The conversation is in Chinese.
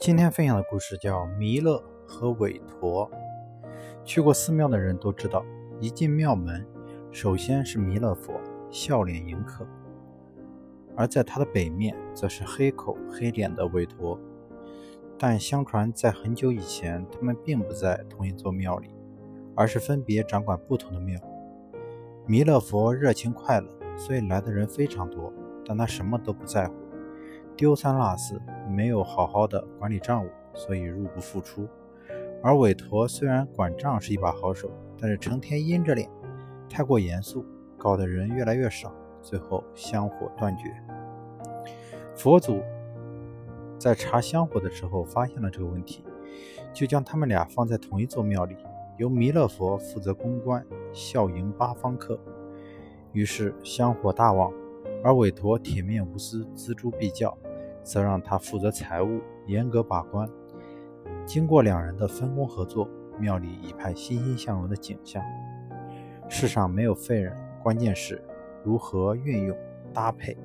今天分享的故事叫弥勒和韦陀。去过寺庙的人都知道，一进庙门，首先是弥勒佛笑脸迎客，而在他的北面则是黑口黑脸的韦陀。但相传在很久以前，他们并不在同一座庙里，而是分别掌管不同的庙。弥勒佛热情快乐，所以来的人非常多，但他什么都不在乎。丢三落四，没有好好的管理账务，所以入不敷出。而韦陀虽然管账是一把好手，但是成天阴着脸，太过严肃，搞得人越来越少，最后香火断绝。佛祖在查香火的时候发现了这个问题，就将他们俩放在同一座庙里，由弥勒佛负责公关，笑迎八方客。于是香火大旺。而韦陀铁面无私、锱铢必较，则让他负责财务，严格把关。经过两人的分工合作，庙里一派欣欣向荣的景象。世上没有废人，关键是如何运用搭配。